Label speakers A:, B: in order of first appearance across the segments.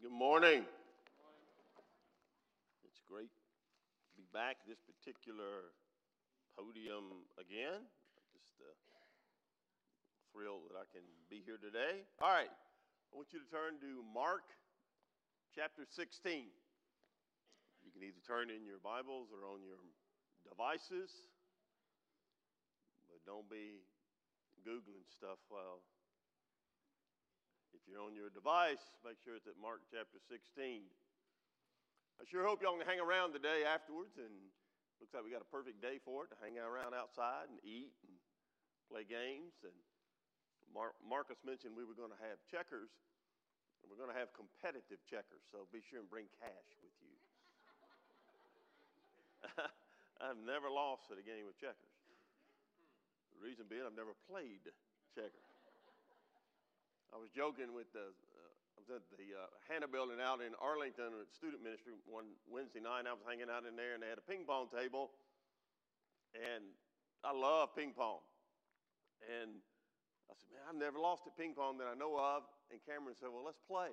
A: Good morning. It's great to be back at this particular podium again. Just uh, thrilled that I can be here today. All right, I want you to turn to Mark chapter 16. You can either turn in your Bibles or on your devices, but don't be Googling stuff while if you're on your device, make sure it's at Mark chapter 16. I sure hope y'all can hang around today afterwards, and looks like we got a perfect day for it to hang around outside and eat and play games. And Mar- Marcus mentioned we were going to have checkers, and we're going to have competitive checkers, so be sure and bring cash with you. I've never lost at a game of checkers. The reason being, I've never played checkers. I was joking with the, uh, the uh, Hannah building out in Arlington at student ministry one Wednesday night. I was hanging out in there and they had a ping pong table. And I love ping pong. And I said, man, I've never lost at ping pong that I know of. And Cameron said, well, let's play.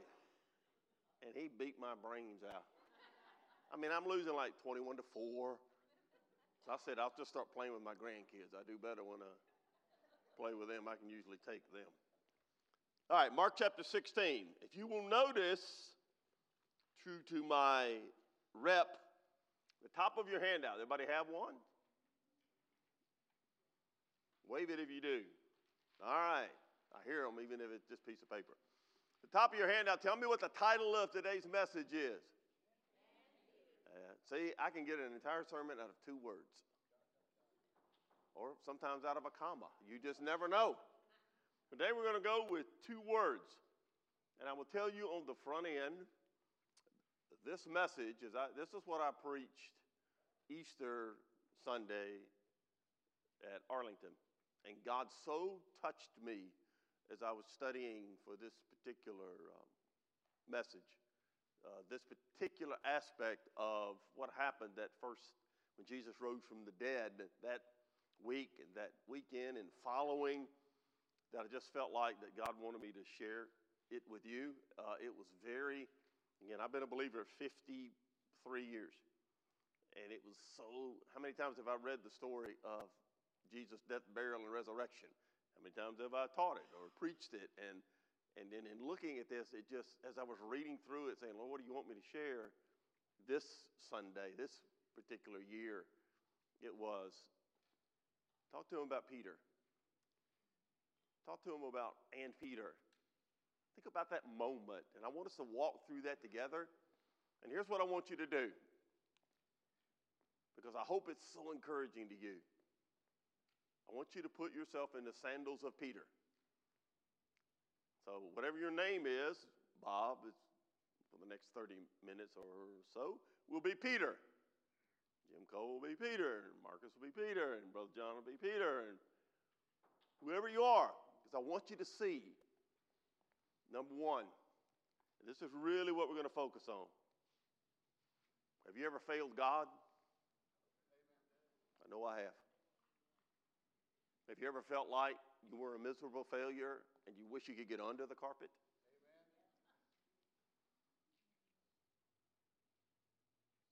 A: And he beat my brains out. I mean, I'm losing like 21 to 4. So I said, I'll just start playing with my grandkids. I do better when I play with them. I can usually take them. All right, Mark chapter 16. If you will notice, true to my rep, the top of your handout, everybody have one? Wave it if you do. All right, I hear them even if it's just a piece of paper. The top of your handout, tell me what the title of today's message is. Uh, see, I can get an entire sermon out of two words, or sometimes out of a comma. You just never know. Today we're going to go with two words. And I will tell you on the front end, this message is I, this is what I preached Easter Sunday at Arlington. And God so touched me as I was studying for this particular um, message, uh, this particular aspect of what happened that first when Jesus rose from the dead that week and that weekend and following that I just felt like that God wanted me to share it with you. Uh, it was very, again, I've been a believer 53 years. And it was so, how many times have I read the story of Jesus' death, burial, and resurrection? How many times have I taught it or preached it? And, and then in looking at this, it just, as I was reading through it, saying, Lord, what do you want me to share this Sunday, this particular year? It was, talk to him about Peter. Talk to him about and Peter. Think about that moment, and I want us to walk through that together. And here's what I want you to do because I hope it's so encouraging to you. I want you to put yourself in the sandals of Peter. So, whatever your name is, Bob, for the next 30 minutes or so, will be Peter. Jim Cole will be Peter, and Marcus will be Peter, and Brother John will be Peter, and whoever you are because I want you to see number one, this is really what we're going to focus on. Have you ever failed God? I know I have. Have you ever felt like you were a miserable failure and you wish you could get under the carpet?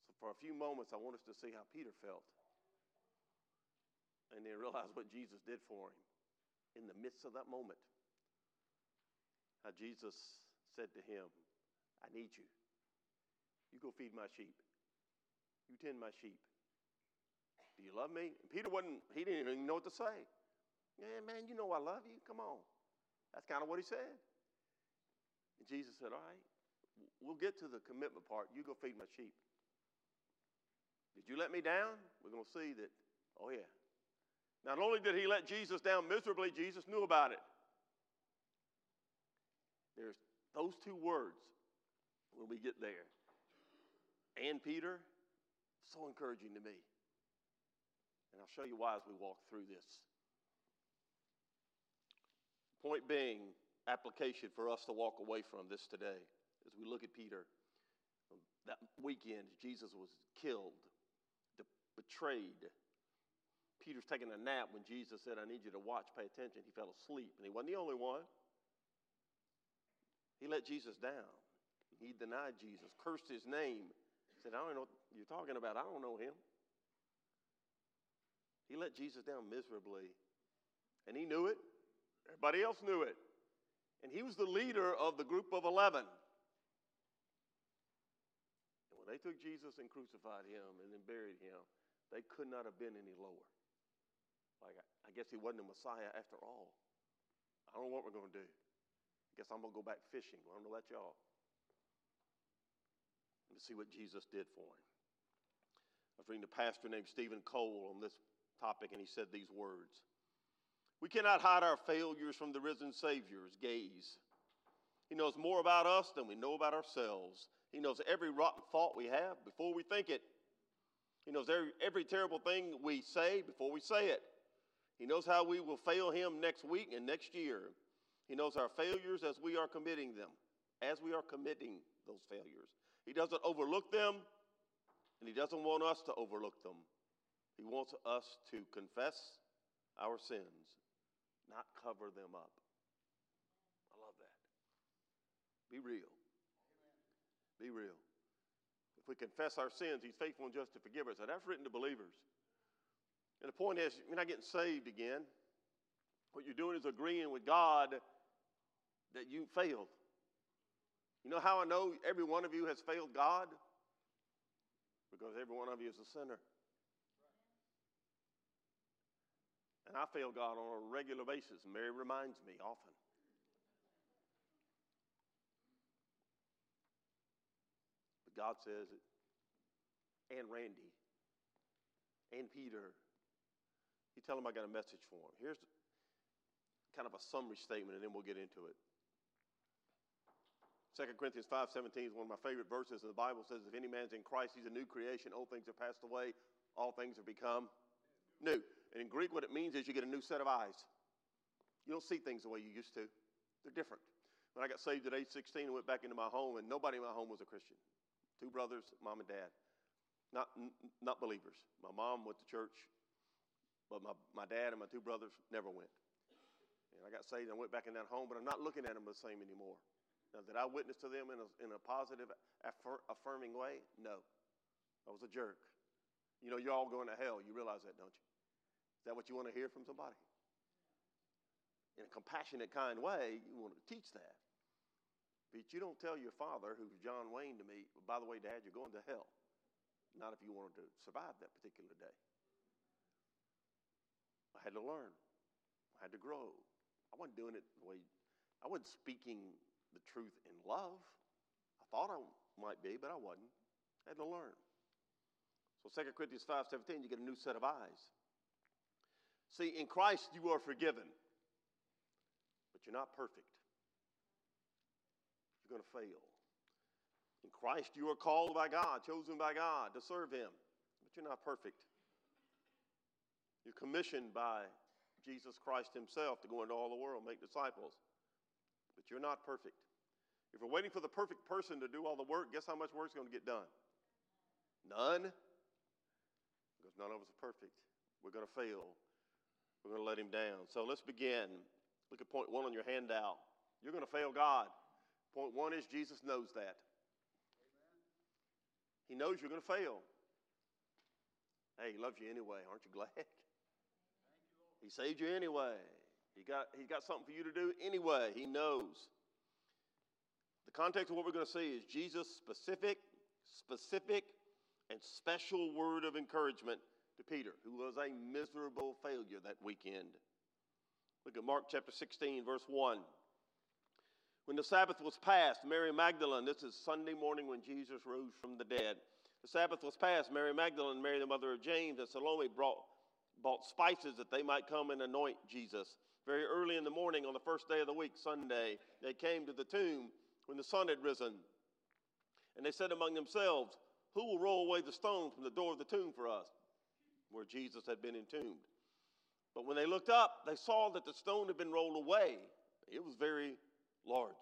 A: So, for a few moments, I want us to see how Peter felt and then realize what Jesus did for him in the midst of that moment. How Jesus said to him, I need you. You go feed my sheep. You tend my sheep. Do you love me? And Peter wasn't, he didn't even know what to say. Yeah, man, you know I love you. Come on. That's kind of what he said. And Jesus said, All right, we'll get to the commitment part. You go feed my sheep. Did you let me down? We're going to see that, oh, yeah, not only did he let Jesus down miserably, Jesus knew about it. There's those two words when we get there. And Peter, so encouraging to me. And I'll show you why as we walk through this. Point being, application for us to walk away from this today as we look at Peter. That weekend, Jesus was killed, betrayed, Peter's taking a nap when Jesus said, I need you to watch, pay attention. He fell asleep, and he wasn't the only one. He let Jesus down. He denied Jesus, cursed his name. Said, I don't know what you're talking about. I don't know him. He let Jesus down miserably. And he knew it. Everybody else knew it. And he was the leader of the group of 11. And when they took Jesus and crucified him and then buried him, they could not have been any lower. Like, I guess he wasn't a Messiah after all. I don't know what we're going to do. I guess I'm going to go back fishing. I'm going to let y'all. To see what Jesus did for him. I was reading a pastor named Steven Cole on this topic, and he said these words We cannot hide our failures from the risen Savior's gaze. He knows more about us than we know about ourselves. He knows every rotten fault we have before we think it. He knows every, every terrible thing we say before we say it. He knows how we will fail Him next week and next year. He knows our failures as we are committing them, as we are committing those failures. He doesn't overlook them, and He doesn't want us to overlook them. He wants us to confess our sins, not cover them up. I love that. Be real. Be real. If we confess our sins, He's faithful and just to forgive us. And that's written to believers. And the point is, you're not getting saved again. What you're doing is agreeing with God that you failed. You know how I know every one of you has failed God? Because every one of you is a sinner. And I fail God on a regular basis. Mary reminds me often. But God says it. And Randy. And Peter. You tell him I got a message for him. Here's kind of a summary statement, and then we'll get into it. 2 Corinthians 5.17 is one of my favorite verses in the Bible. Says, if any man's in Christ, he's a new creation. Old things have passed away. All things have become new. And in Greek, what it means is you get a new set of eyes. You don't see things the way you used to. They're different. When I got saved at age 16 and went back into my home, and nobody in my home was a Christian. Two brothers, mom and dad. Not, not believers. My mom went to church, but my, my dad and my two brothers never went. And I got saved and I went back in that home, but I'm not looking at them the same anymore. Now, did I witness to them in a, in a positive, affir- affirming way? No. I was a jerk. You know, you're all going to hell. You realize that, don't you? Is that what you want to hear from somebody? In a compassionate, kind way, you want to teach that. But you don't tell your father, who's John Wayne to me, by the way, Dad, you're going to hell. Not if you wanted to survive that particular day. I had to learn. I had to grow. I wasn't doing it the way I wasn't speaking the truth in love. I thought I might be, but I wasn't. I had to learn. So 2 Corinthians 5:17, you get a new set of eyes. See, in Christ you are forgiven, but you're not perfect. You're going to fail. In Christ you are called by God, chosen by God to serve Him, but you're not perfect. You're commissioned by Jesus Christ Himself to go into all the world, make disciples, but you're not perfect. If we're waiting for the perfect person to do all the work, guess how much work's going to get done? None. Because none of us are perfect. We're going to fail. We're going to let him down. So let's begin. Look at point one on your handout. You're going to fail God. Point one is Jesus knows that. He knows you're going to fail. Hey, he loves you anyway. Aren't you glad? He saved you anyway. He got, he got something for you to do anyway. He knows. The context of what we're going to see is Jesus' specific, specific, and special word of encouragement to Peter, who was a miserable failure that weekend. Look at Mark chapter 16, verse 1. When the Sabbath was passed, Mary Magdalene, this is Sunday morning when Jesus rose from the dead. The Sabbath was passed, Mary Magdalene, Mary the mother of James, and Salome brought, bought spices that they might come and anoint Jesus. Very early in the morning on the first day of the week, Sunday, they came to the tomb when the sun had risen. And they said among themselves, Who will roll away the stone from the door of the tomb for us, where Jesus had been entombed? But when they looked up, they saw that the stone had been rolled away. It was very large.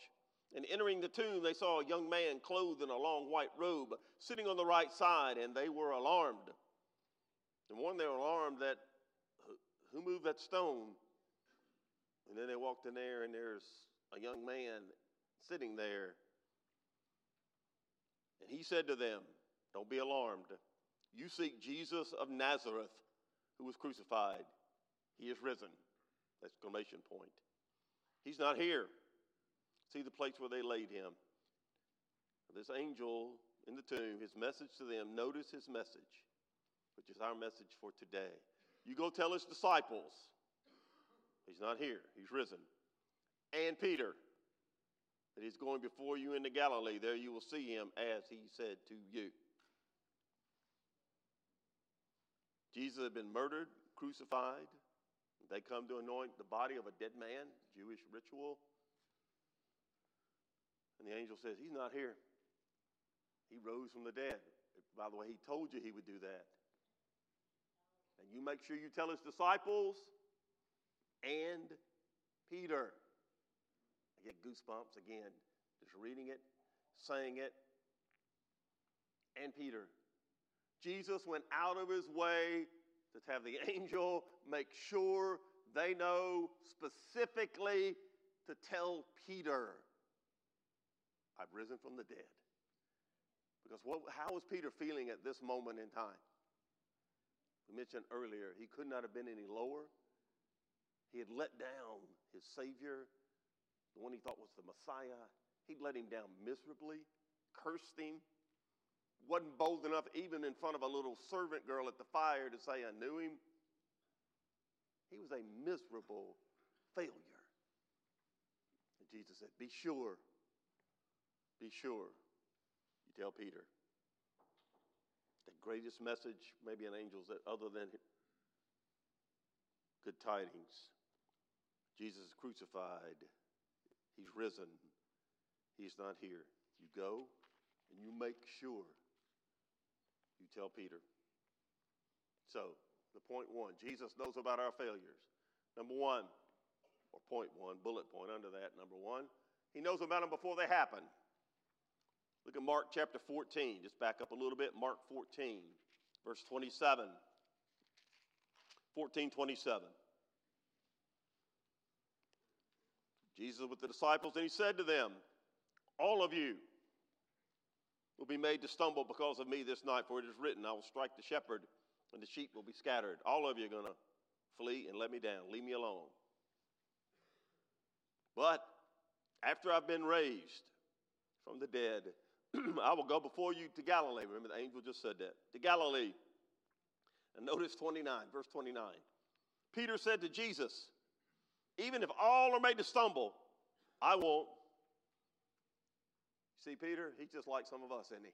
A: And entering the tomb, they saw a young man clothed in a long white robe sitting on the right side, and they were alarmed. And one, they were alarmed that who moved that stone? And then they walked in there, and there's a young man sitting there. And he said to them, Don't be alarmed. You seek Jesus of Nazareth, who was crucified. He is risen. Exclamation point. He's not here. See the place where they laid him. This angel in the tomb, his message to them, notice his message, which is our message for today. You go tell his disciples, he's not here, he's risen. And Peter, that he's going before you into Galilee. There you will see him as he said to you. Jesus had been murdered, crucified. They come to anoint the body of a dead man, Jewish ritual. And the angel says, He's not here. He rose from the dead. By the way, he told you he would do that. And you make sure you tell his disciples and Peter. I get goosebumps again, just reading it, saying it. And Peter. Jesus went out of his way to have the angel make sure they know specifically to tell Peter, I've risen from the dead. Because what, how was Peter feeling at this moment in time? We mentioned earlier, he could not have been any lower. He had let down his Savior, the one he thought was the Messiah. He'd let him down miserably, cursed him, wasn't bold enough, even in front of a little servant girl at the fire, to say, I knew him. He was a miserable failure. And Jesus said, Be sure, be sure you tell Peter. The greatest message, maybe an angel's, that other than good tidings. Jesus is crucified. He's risen. He's not here. You go and you make sure you tell Peter. So, the point one Jesus knows about our failures. Number one, or point one, bullet point under that, number one, he knows about them before they happen. Look at Mark chapter 14. Just back up a little bit. Mark 14, verse 27. 14, 27. Jesus with the disciples, and he said to them, All of you will be made to stumble because of me this night, for it is written, I will strike the shepherd, and the sheep will be scattered. All of you are going to flee and let me down. Leave me alone. But after I've been raised from the dead, I will go before you to Galilee. Remember, the angel just said that. To Galilee. And notice 29, verse 29. Peter said to Jesus, Even if all are made to stumble, I won't. See, Peter, he's just like some of us, isn't he?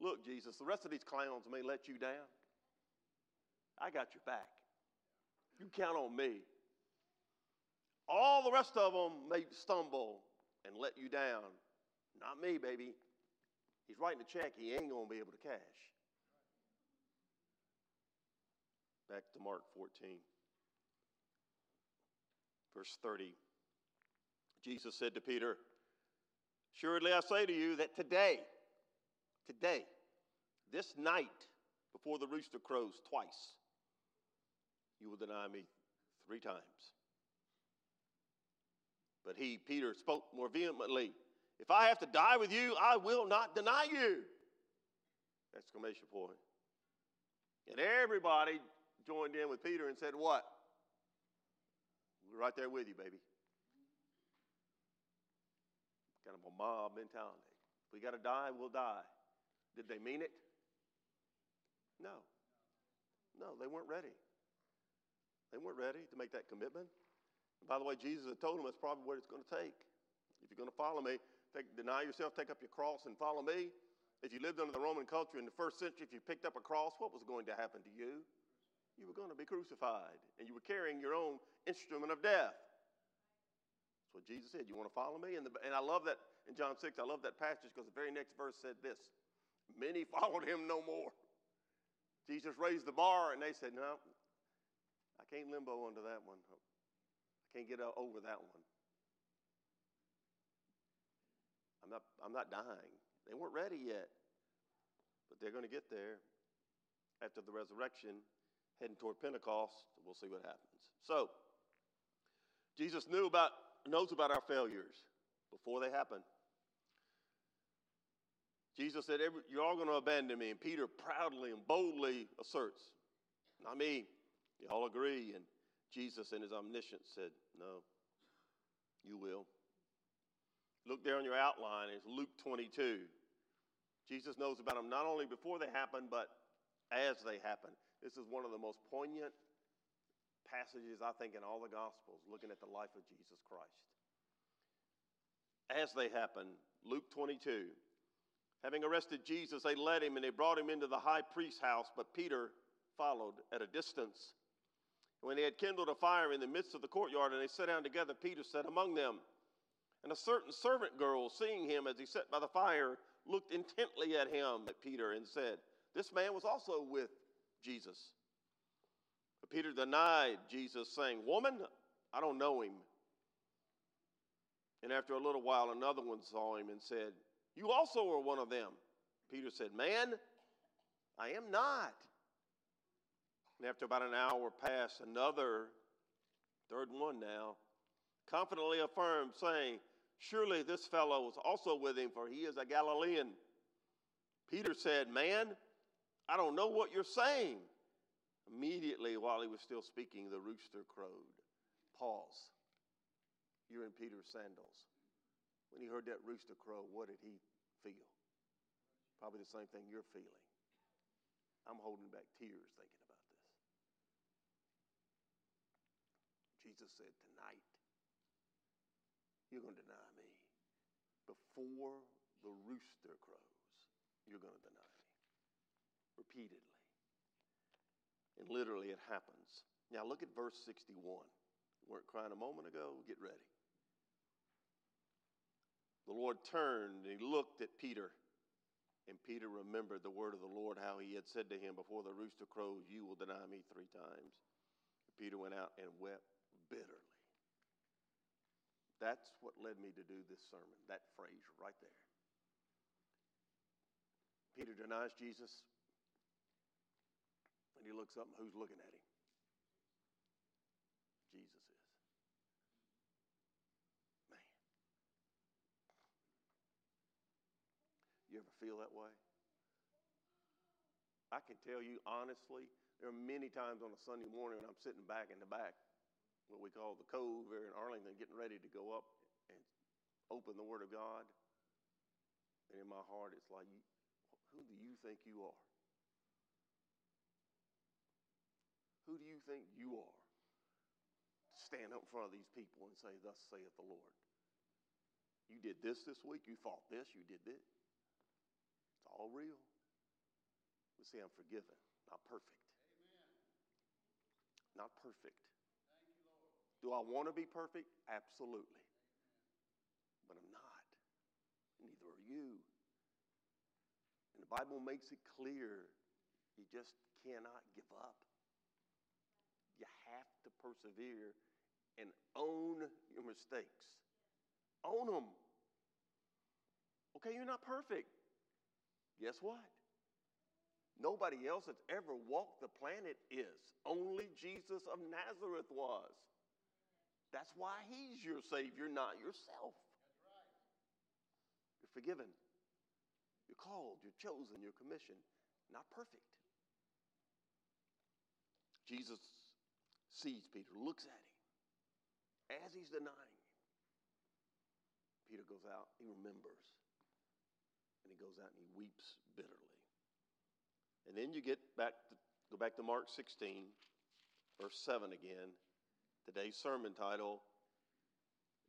A: Look, Jesus, the rest of these clowns may let you down. I got your back. You count on me. All the rest of them may stumble and let you down. Not me, baby. He's writing a check he ain't going to be able to cash. Back to Mark 14, verse 30. Jesus said to Peter, Surely I say to you that today, today, this night, before the rooster crows twice, you will deny me three times. But he, Peter, spoke more vehemently if I have to die with you, I will not deny you. Exclamation point. And everybody joined in with Peter and said, What? We're right there with you, baby. Kind of a mob mentality. If we got to die, we'll die. Did they mean it? No. No, they weren't ready. They weren't ready to make that commitment. And by the way, Jesus had told them that's probably what it's going to take. If you're going to follow me, Take, deny yourself, take up your cross, and follow me. If you lived under the Roman culture in the first century, if you picked up a cross, what was going to happen to you? You were going to be crucified, and you were carrying your own instrument of death. That's what Jesus said. You want to follow me? And, the, and I love that in John 6, I love that passage because the very next verse said this Many followed him no more. Jesus raised the bar, and they said, No, I can't limbo under that one. I can't get over that one. I'm not, I'm not dying. They weren't ready yet, but they're going to get there after the resurrection, heading toward Pentecost. We'll see what happens. So, Jesus knew about, knows about our failures before they happen. Jesus said, You're all going to abandon me. And Peter proudly and boldly asserts, Not me. They all agree. And Jesus, in his omniscience, said, No, you will. Look there on your outline, it's Luke 22. Jesus knows about them not only before they happen, but as they happen. This is one of the most poignant passages, I think, in all the Gospels, looking at the life of Jesus Christ. As they happen, Luke 22. Having arrested Jesus, they led him and they brought him into the high priest's house, but Peter followed at a distance. When they had kindled a fire in the midst of the courtyard and they sat down together, Peter said among them. And a certain servant girl, seeing him as he sat by the fire, looked intently at him, at Peter, and said, This man was also with Jesus. But Peter denied Jesus, saying, Woman, I don't know him. And after a little while, another one saw him and said, You also are one of them. Peter said, Man, I am not. And after about an hour passed, another, third one now, confidently affirmed, saying, Surely this fellow was also with him, for he is a Galilean. Peter said, Man, I don't know what you're saying. Immediately, while he was still speaking, the rooster crowed. Pause. You're in Peter's sandals. When he heard that rooster crow, what did he feel? Probably the same thing you're feeling. I'm holding back tears thinking about this. Jesus said, Tonight, you're going to deny. Before the rooster crows, you're going to deny me. Repeatedly. And literally, it happens. Now, look at verse 61. We weren't crying a moment ago. Get ready. The Lord turned and he looked at Peter. And Peter remembered the word of the Lord, how he had said to him, Before the rooster crows, you will deny me three times. Peter went out and wept bitterly. That's what led me to do this sermon, that phrase right there. Peter denies Jesus, and he looks up, and who's looking at him? Jesus is. Man. You ever feel that way? I can tell you honestly, there are many times on a Sunday morning when I'm sitting back in the back what we call the cove here in Arlington, getting ready to go up and open the Word of God. And in my heart, it's like, who do you think you are? Who do you think you are? Stand up in front of these people and say, Thus saith the Lord. You did this this week. You fought this. You did this. It's all real. We say, I'm forgiven, not perfect. Amen. Not perfect. Do I want to be perfect? Absolutely. But I'm not. Neither are you. And the Bible makes it clear you just cannot give up. You have to persevere and own your mistakes. Own them. Okay, you're not perfect. Guess what? Nobody else that's ever walked the planet is. Only Jesus of Nazareth was. That's why He's your Savior, not yourself. You're forgiven. You're called. You're chosen. You're commissioned. Not perfect. Jesus sees Peter, looks at him as he's denying him. Peter goes out, he remembers, and he goes out and he weeps bitterly. And then you get back to, go back to Mark 16, verse 7 again. Today's sermon title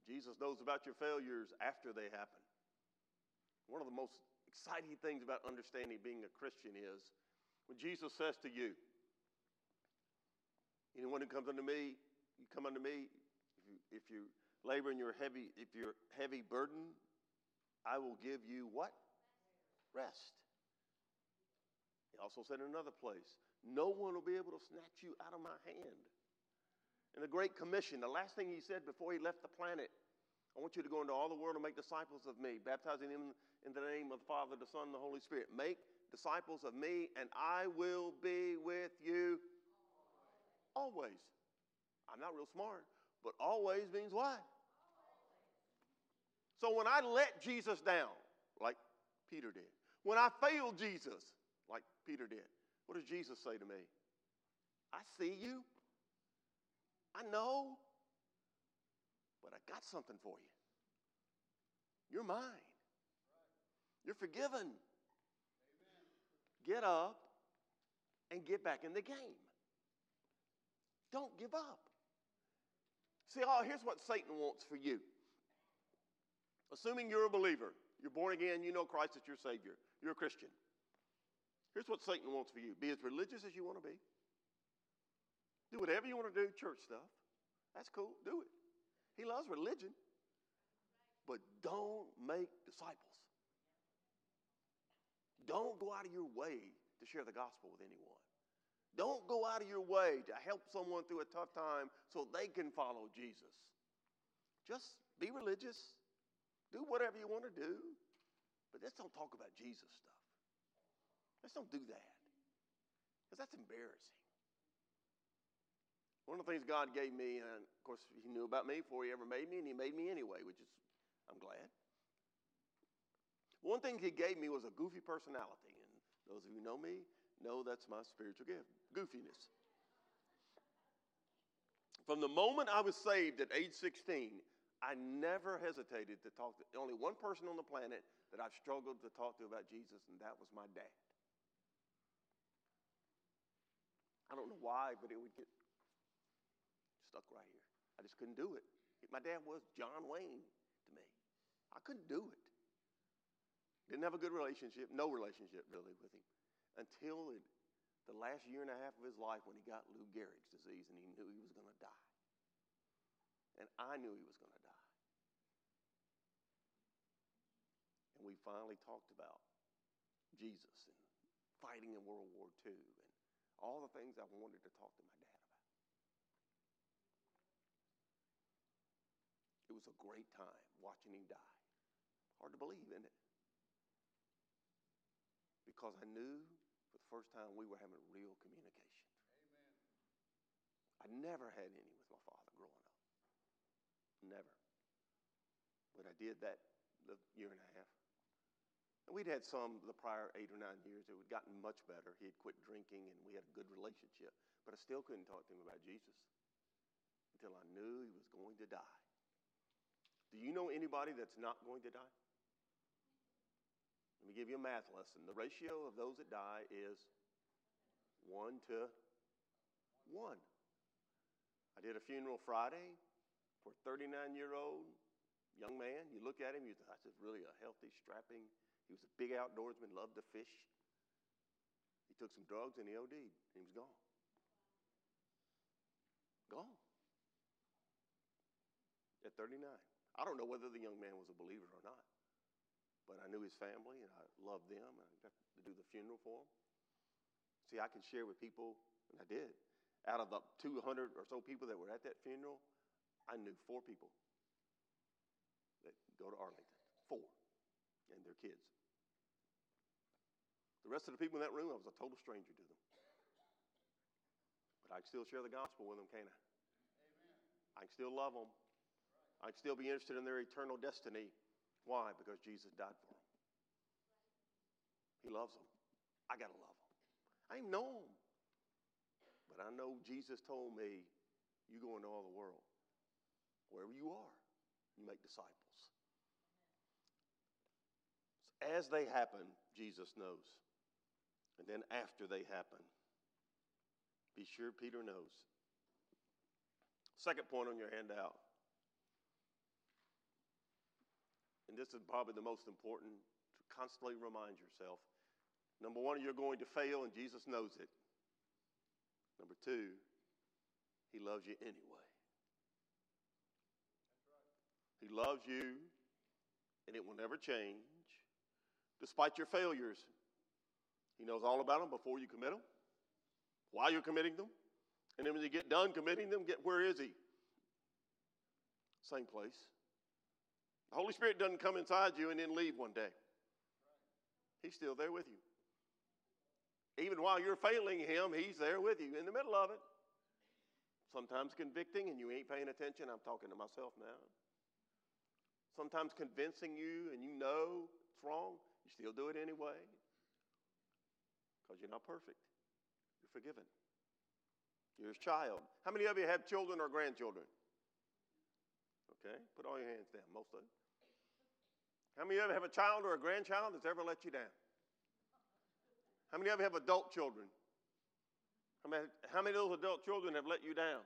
A: Jesus knows about your failures after they happen. One of the most exciting things about understanding being a Christian is when Jesus says to you, Anyone who comes unto me, you come unto me, if you, if you labor in your heavy, if you're heavy burden, I will give you what? Rest. He also said in another place, no one will be able to snatch you out of my hand. In the Great Commission, the last thing he said before he left the planet, I want you to go into all the world and make disciples of me, baptizing them in the name of the Father, the Son, and the Holy Spirit. Make disciples of me, and I will be with you always. I'm not real smart, but always means what? So when I let Jesus down, like Peter did, When I failed Jesus, like Peter did, what does Jesus say to me? I see you. I know. But I got something for you. You're mine. You're forgiven. Get up and get back in the game. Don't give up. See, oh, here's what Satan wants for you. Assuming you're a believer, you're born again, you know Christ as your Savior, you're a Christian. Here's what Satan wants for you be as religious as you want to be. Do whatever you want to do, church stuff. That's cool. Do it. He loves religion. But don't make disciples. Don't go out of your way to share the gospel with anyone. Don't go out of your way to help someone through a tough time so they can follow Jesus. Just be religious. Do whatever you want to do. But let's don't talk about Jesus stuff. Let's don't do that. Because that's embarrassing. One of the things God gave me, and of course, He knew about me before He ever made me, and He made me anyway, which is, I'm glad. One thing He gave me was a goofy personality. And those of you who know me know that's my spiritual gift goofiness. From the moment I was saved at age 16, I never hesitated to talk to only one person on the planet that I've struggled to talk to about Jesus, and that was my dad. I don't know why, but it would get stuck right here. I just couldn't do it. My dad was John Wayne to me. I couldn't do it. Didn't have a good relationship, no relationship really with him, until it, the last year and a half of his life when he got Lou Gehrig's disease and he knew he was going to die. And I knew he was going to die. And we finally talked about Jesus and fighting in World War II and all the things I wanted to talk to my dad about. It was a great time watching him die. Hard to believe, isn't it? Because I knew for the first time we were having real communication. Amen. I never had any with my father growing up. Never. But I did that the year and a half. And we'd had some the prior eight or nine years. It had gotten much better. He had quit drinking and we had a good relationship. But I still couldn't talk to him about Jesus until I knew he was going to die. Do you know anybody that's not going to die? Let me give you a math lesson. The ratio of those that die is one to one. I did a funeral Friday for a 39 year old young man. You look at him, you think, that's really a healthy, strapping. He was a big outdoorsman, loved to fish. He took some drugs and he OD'd, and he was gone. Gone. At 39. I don't know whether the young man was a believer or not. But I knew his family and I loved them. And I got to do the funeral for him. See, I can share with people, and I did. Out of the 200 or so people that were at that funeral, I knew four people that go to Arlington. Four. And their kids. The rest of the people in that room, I was a total stranger to them. But I can still share the gospel with them, can't I? Amen. I can still love them. I can still be interested in their eternal destiny why? Because Jesus died for them. He loves them. I got to love them. I ain't know them. But I know Jesus told me, you go into all the world. Wherever you are, you make disciples. As they happen, Jesus knows. And then after they happen, be sure Peter knows. Second point on your handout and this is probably the most important, to constantly remind yourself. Number one, you're going to fail, and Jesus knows it. Number two, He loves you anyway. He loves you, and it will never change. Despite your failures, He knows all about them before you commit them, while you're committing them, and then when you get done committing them, get where is He? Same place. The Holy Spirit doesn't come inside you and then leave one day. He's still there with you. Even while you're failing Him, He's there with you in the middle of it. Sometimes convicting and you ain't paying attention. I'm talking to myself now. Sometimes convincing you and you know it's wrong. You still do it anyway because you're not perfect. You're forgiven. You're his child. How many of you have children or grandchildren? Okay, put all your hands down, most of you. How many of you have a child or a grandchild that's ever let you down? How many of you have adult children? How many, how many of those adult children have let you down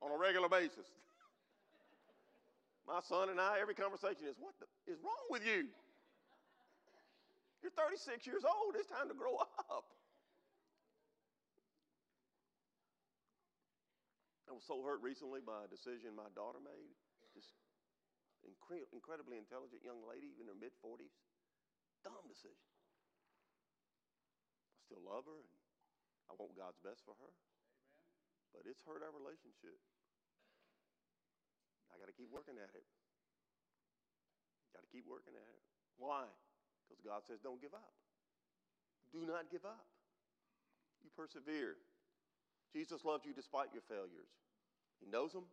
A: on a regular basis? My son and I, every conversation is, What the, is wrong with you? You're 36 years old. It's time to grow up. I was so hurt recently by a decision my daughter made. Incre- incredibly intelligent young lady, even in her mid 40s. Dumb decision. I still love her and I want God's best for her. Amen. But it's hurt our relationship. I got to keep working at it. Got to keep working at it. Why? Because God says, don't give up. Do not give up. You persevere. Jesus loves you despite your failures. He knows them.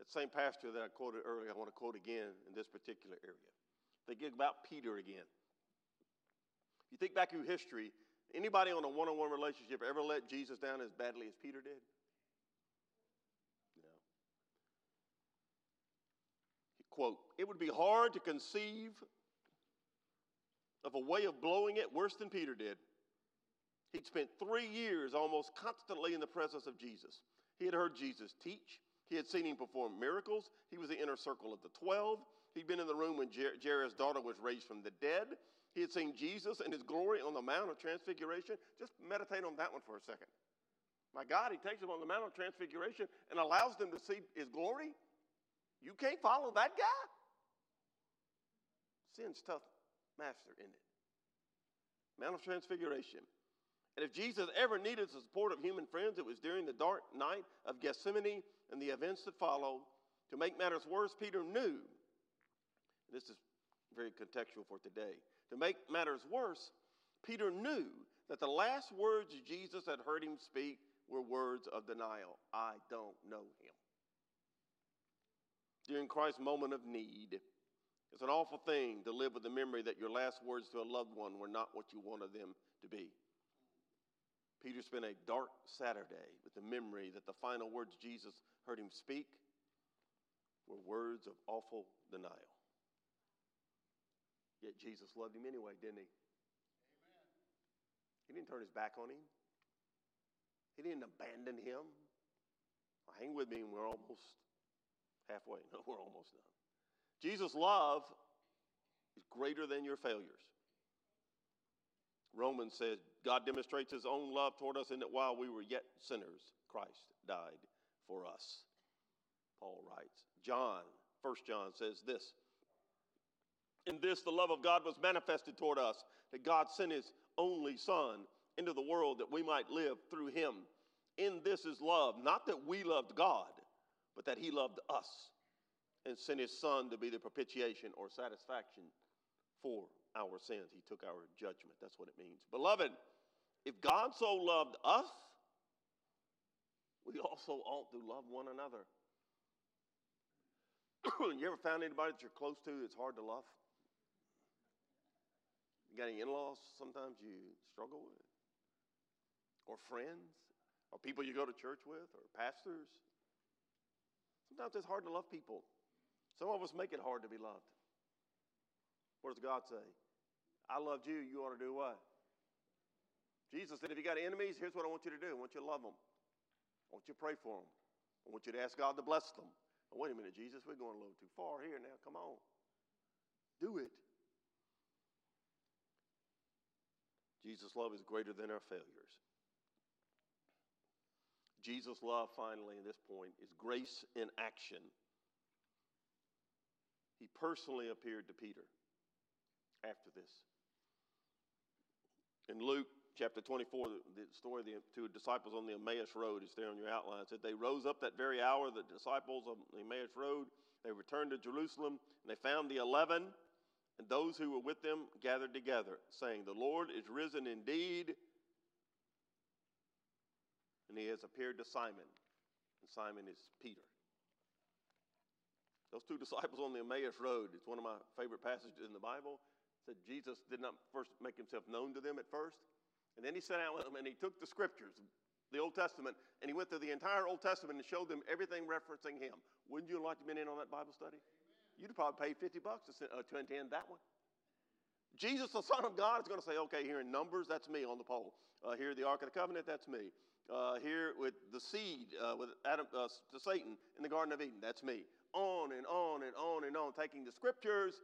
A: That same pastor that I quoted earlier, I want to quote again in this particular area. Think about Peter again. If you think back through history, anybody on a one on one relationship ever let Jesus down as badly as Peter did? No. Quote, it would be hard to conceive of a way of blowing it worse than Peter did. He'd spent three years almost constantly in the presence of Jesus. He had heard Jesus teach. He had seen him perform miracles. He was the inner circle of the 12. He'd been in the room when Jer- Jairus' daughter was raised from the dead. He had seen Jesus and his glory on the Mount of Transfiguration. Just meditate on that one for a second. My God, he takes them on the Mount of Transfiguration and allows them to see his glory. You can't follow that guy. Sin's tough master, isn't it? Mount of Transfiguration. And if Jesus ever needed the support of human friends, it was during the dark night of Gethsemane and the events that followed. To make matters worse, Peter knew, this is very contextual for today. To make matters worse, Peter knew that the last words Jesus had heard him speak were words of denial I don't know him. During Christ's moment of need, it's an awful thing to live with the memory that your last words to a loved one were not what you wanted them to be. Peter spent a dark Saturday with the memory that the final words Jesus heard him speak were words of awful denial. Yet Jesus loved him anyway, didn't he? Amen. He didn't turn his back on him. He didn't abandon him. Well, hang with me, and we're almost halfway. No, we're almost done. Jesus' love is greater than your failures. Romans says God demonstrates his own love toward us in that while we were yet sinners, Christ died for us. Paul writes. John, 1 John says this. In this, the love of God was manifested toward us, that God sent his only Son into the world that we might live through him. In this is love, not that we loved God, but that he loved us and sent his Son to be the propitiation or satisfaction for our sins. He took our judgment. That's what it means. Beloved, if God so loved us, we also ought to love one another. you ever found anybody that you're close to that's hard to love? You got any in laws sometimes you struggle with? Or friends? Or people you go to church with? Or pastors? Sometimes it's hard to love people. Some of us make it hard to be loved. What does God say? I loved you, you ought to do what? Jesus said, if you got enemies, here's what I want you to do. I want you to love them. I want you to pray for them. I want you to ask God to bless them. Wait a minute, Jesus, we're going a little too far here now. Come on. Do it. Jesus' love is greater than our failures. Jesus' love, finally, at this point, is grace in action. He personally appeared to Peter after this. In Luke chapter 24, the story of the two disciples on the Emmaus Road is there on your outline. It said, They rose up that very hour, the disciples on the Emmaus Road. They returned to Jerusalem, and they found the eleven and those who were with them gathered together, saying, The Lord is risen indeed, and he has appeared to Simon. And Simon is Peter. Those two disciples on the Emmaus Road, it's one of my favorite passages in the Bible. Said Jesus did not first make himself known to them at first. And then he sat down with them and he took the scriptures, the Old Testament, and he went through the entire Old Testament and showed them everything referencing him. Wouldn't you like to have been in on that Bible study? You'd probably pay 50 bucks to, uh, to attend that one. Jesus, the Son of God, is going to say, okay, here in Numbers, that's me on the pole. Uh, here, the Ark of the Covenant, that's me. Uh, here with the seed, uh, with Adam, uh, to Satan in the Garden of Eden, that's me. On and on and on and on, taking the scriptures,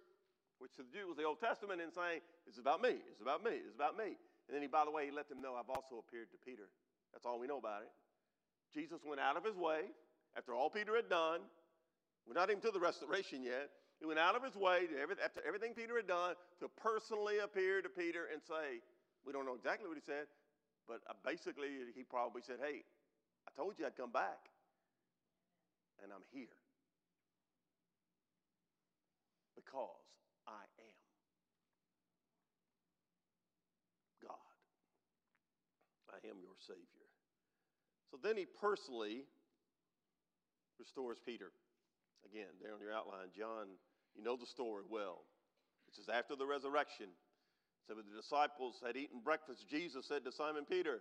A: which to the Jew was the Old Testament, and saying, it's about me, it's about me, it's about me. And then he, by the way, he let them know, I've also appeared to Peter. That's all we know about it. Jesus went out of his way after all Peter had done. We're not even to the restoration yet. He went out of his way after everything Peter had done to personally appear to Peter and say, we don't know exactly what he said, but uh, basically he probably said, hey, I told you I'd come back, and I'm here because I am God. I am your Savior. So then he personally restores Peter. Again, there on your outline, John, you know the story well. It says, after the resurrection, so when the disciples had eaten breakfast, Jesus said to Simon Peter,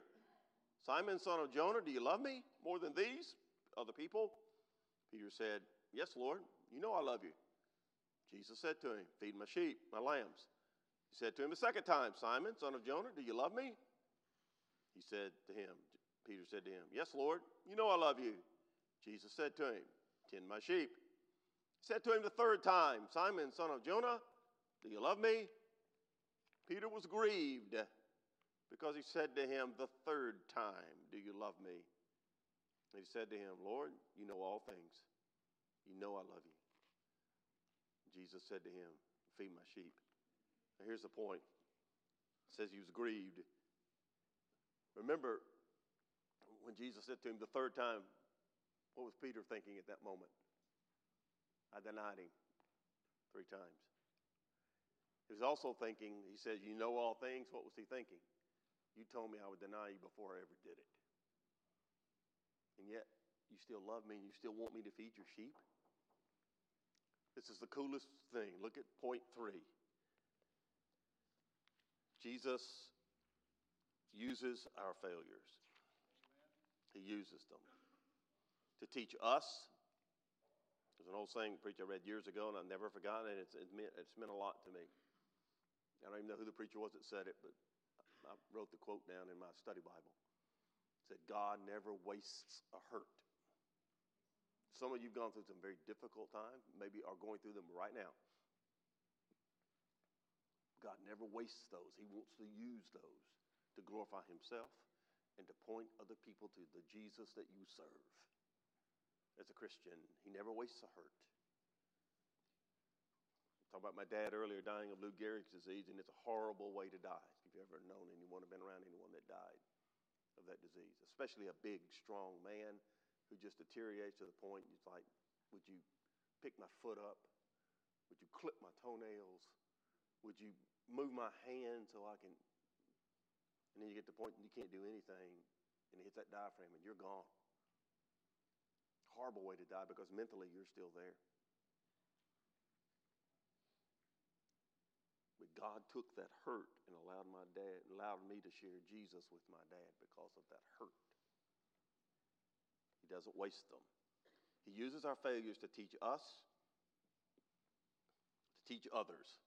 A: Simon, son of Jonah, do you love me more than these other people? Peter said, Yes, Lord, you know I love you. Jesus said to him, Feed my sheep, my lambs. He said to him a second time, Simon, son of Jonah, do you love me? He said to him, Peter said to him, Yes, Lord, you know I love you. Jesus said to him, Tend my sheep said to him the third time, Simon, son of Jonah, do you love me? Peter was grieved because he said to him the third time, Do you love me? And he said to him, Lord, you know all things. You know I love you. Jesus said to him, Feed my sheep. Now here's the point. It says he was grieved. Remember when Jesus said to him the third time, what was Peter thinking at that moment? I denied him three times. He was also thinking, he says, You know all things. What was he thinking? You told me I would deny you before I ever did it. And yet, you still love me and you still want me to feed your sheep? This is the coolest thing. Look at point three. Jesus uses our failures, He uses them to teach us there's an old saying preacher I read years ago, and I've never forgotten it. It's, it's, meant, it's meant a lot to me. I don't even know who the preacher was that said it, but I wrote the quote down in my study Bible. It said, God never wastes a hurt. Some of you have gone through some very difficult times, maybe are going through them right now. God never wastes those. He wants to use those to glorify Himself and to point other people to the Jesus that you serve as a Christian. He never wastes a hurt. Talk about my dad earlier dying of Lou Gehrig's disease, and it's a horrible way to die. If you've ever known anyone or been around anyone that died of that disease, especially a big, strong man who just deteriorates to the point it's like, would you pick my foot up? Would you clip my toenails? Would you move my hand so I can? And then you get to the point you can't do anything, and it hits that diaphragm, and you're gone horrible way to die because mentally you're still there. But God took that hurt and allowed my dad, allowed me to share Jesus with my dad because of that hurt. He doesn't waste them. He uses our failures to teach us, to teach others.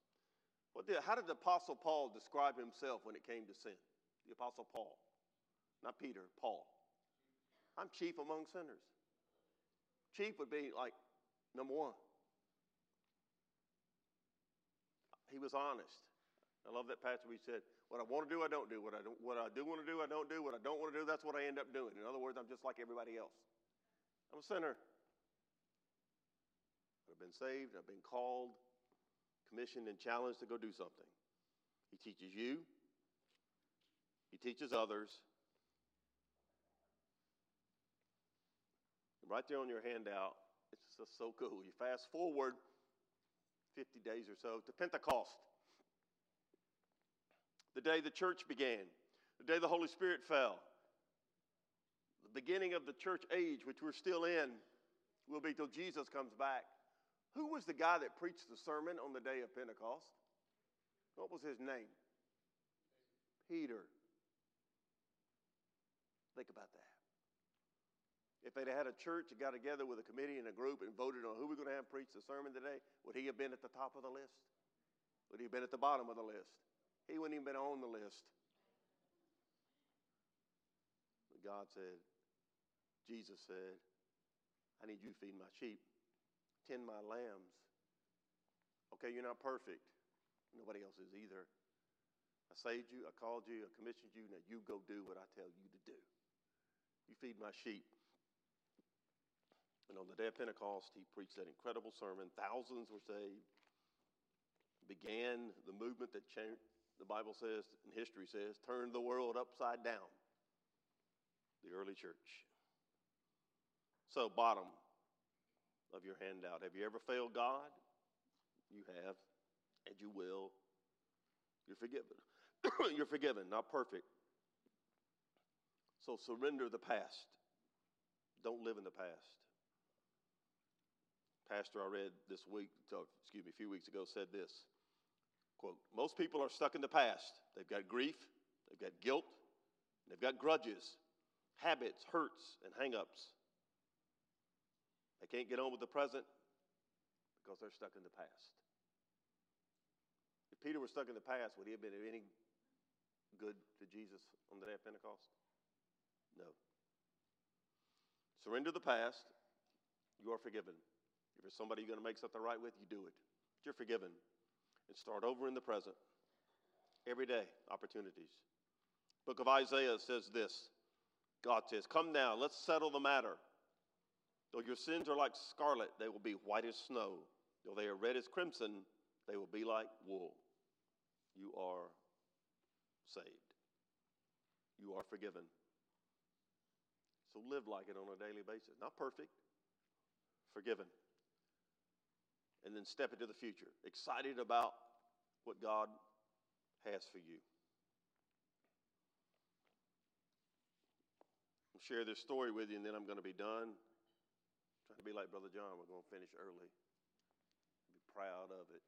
A: What did, how did the Apostle Paul describe himself when it came to sin? The Apostle Paul, not Peter, Paul. I'm chief among sinners. Chief would be like number one. He was honest. I love that passage he said, What I want to do, I don't do. What I, don't, what I do want to do, I don't do. What I don't want to do, that's what I end up doing. In other words, I'm just like everybody else. I'm a sinner. I've been saved, I've been called, commissioned, and challenged to go do something. He teaches you, he teaches others, right there on your handout. It's just so cool. You fast forward 50 days or so to Pentecost, the day the church began, the day the Holy Spirit fell. The beginning of the church age, which we're still in, will be till Jesus comes back. Who was the guy that preached the sermon on the day of Pentecost? What was his name? Peter. Think about that. If they'd had a church and got together with a committee and a group and voted on who we're going to have preach the sermon today, would he have been at the top of the list? Would he have been at the bottom of the list? He wouldn't even been on the list. But God said, Jesus said, I need you to feed my sheep, tend my lambs. Okay, you're not perfect. Nobody else is either. I saved you, I called you, I commissioned you. Now you go do what I tell you to do. You feed my sheep. And on the day of Pentecost, he preached that incredible sermon. Thousands were saved. Began the movement that changed, the Bible says, and history says, turned the world upside down. The early church. So, bottom of your handout. Have you ever failed God? You have, and you will. You're forgiven. You're forgiven, not perfect. So surrender the past. Don't live in the past. Pastor I read this week, excuse me, a few weeks ago said this quote, Most people are stuck in the past. They've got grief, they've got guilt, they've got grudges, habits, hurts, and hang ups. They can't get on with the present because they're stuck in the past. If Peter was stuck in the past, would he have been any good to Jesus on the day of Pentecost? No. Surrender the past. You are forgiven. If there's somebody you're going to make something right with, you do it. But you're forgiven. And start over in the present. Every day, opportunities. Book of Isaiah says this God says, Come now, let's settle the matter. Though your sins are like scarlet, they will be white as snow. Though they are red as crimson, they will be like wool. You are saved. You are forgiven. So live like it on a daily basis. Not perfect, forgiven. And then step into the future, excited about what God has for you. I'll share this story with you, and then I'm going to be done. Trying to be like Brother John, we're going to finish early. Be proud of it.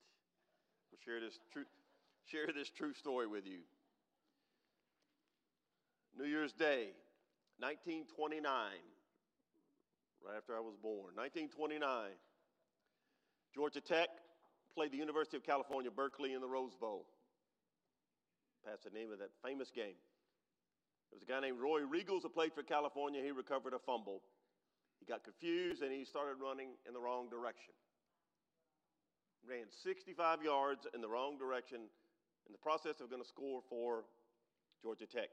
A: I'll share this true, share this true story with you. New Year's Day, 1929, right after I was born. 1929, Georgia Tech played the University of California, Berkeley in the Rose Bowl. That's the name of that famous game. There was a guy named Roy Riegels who played for California. He recovered a fumble. He got confused and he started running in the wrong direction. Ran 65 yards in the wrong direction in the process of going to score for Georgia Tech.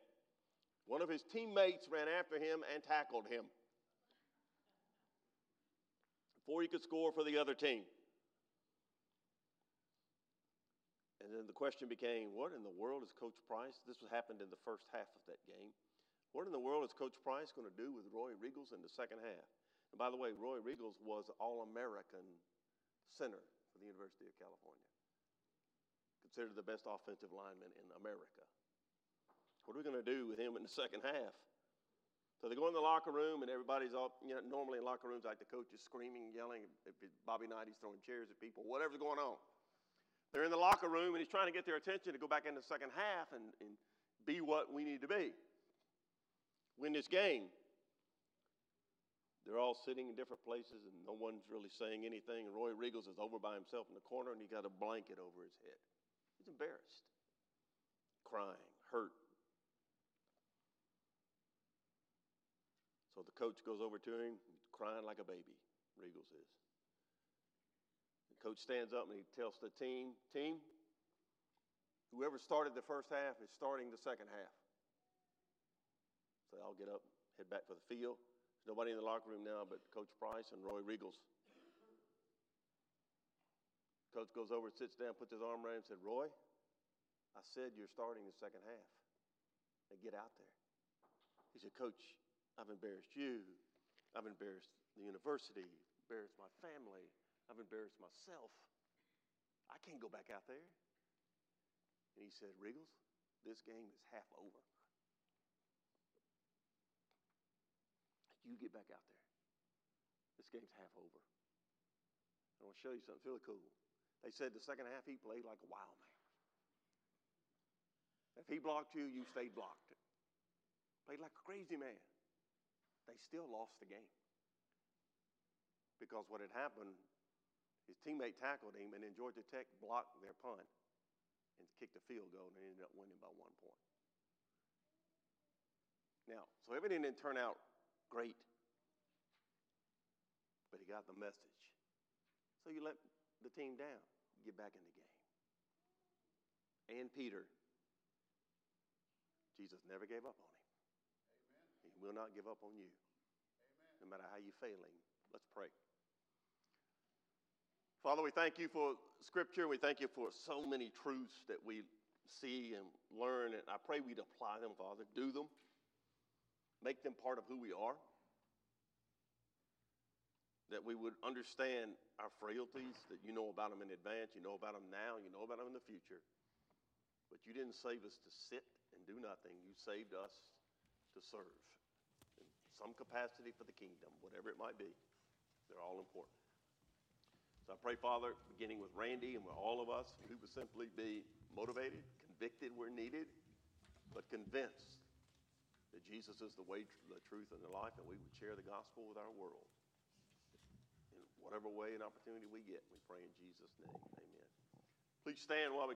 A: One of his teammates ran after him and tackled him before he could score for the other team. And then the question became, what in the world is Coach Price? This happened in the first half of that game. What in the world is Coach Price going to do with Roy Riegels in the second half? And by the way, Roy Riegels was All American center for the University of California, considered the best offensive lineman in America. What are we going to do with him in the second half? So they go in the locker room, and everybody's all, you know, normally in locker rooms, like the coach is screaming, yelling. If Bobby Knight, he's throwing chairs at people, whatever's going on. They're in the locker room, and he's trying to get their attention to go back in the second half and, and be what we need to be. Win this game. They're all sitting in different places, and no one's really saying anything. Roy Riegels is over by himself in the corner, and he got a blanket over his head. He's embarrassed, crying, hurt, So the coach goes over to him, crying like a baby, Riegels is. The coach stands up and he tells the team, team, whoever started the first half is starting the second half. So I'll get up, head back for the field. There's nobody in the locker room now but Coach Price and Roy Riegels. Coach goes over, sits down, puts his arm around him and said, Roy, I said you're starting the second half. Now get out there. He said, Coach, I've embarrassed you. I've embarrassed the university, embarrassed my family. I've embarrassed myself. I can't go back out there. And he said, Riegels, this game is half over. You get back out there. This game's half over. I want to show you something really cool. They said the second half he played like a wild man. If he blocked you, you stayed blocked. Played like a crazy man. They still lost the game. Because what had happened, his teammate tackled him, and then Georgia Tech blocked their punt and kicked a field goal, and ended up winning by one point. Now, so everything didn't turn out great, but he got the message. So you let the team down, get back in the game. And Peter, Jesus never gave up on him. He will not give up on you, no matter how you're failing. Let's pray. Father, we thank you for Scripture. We thank you for so many truths that we see and learn. And I pray we'd apply them, Father. Do them. Make them part of who we are. That we would understand our frailties, that you know about them in advance, you know about them now, you know about them in the future. But you didn't save us to sit and do nothing. You saved us to serve some capacity for the kingdom, whatever it might be. They're all important. So I pray, Father, beginning with Randy and with all of us, we would simply be motivated, convicted where needed, but convinced that Jesus is the way, the truth, and the life, and we would share the gospel with our world in whatever way and opportunity we get. We pray in Jesus' name. Amen. Please stand while we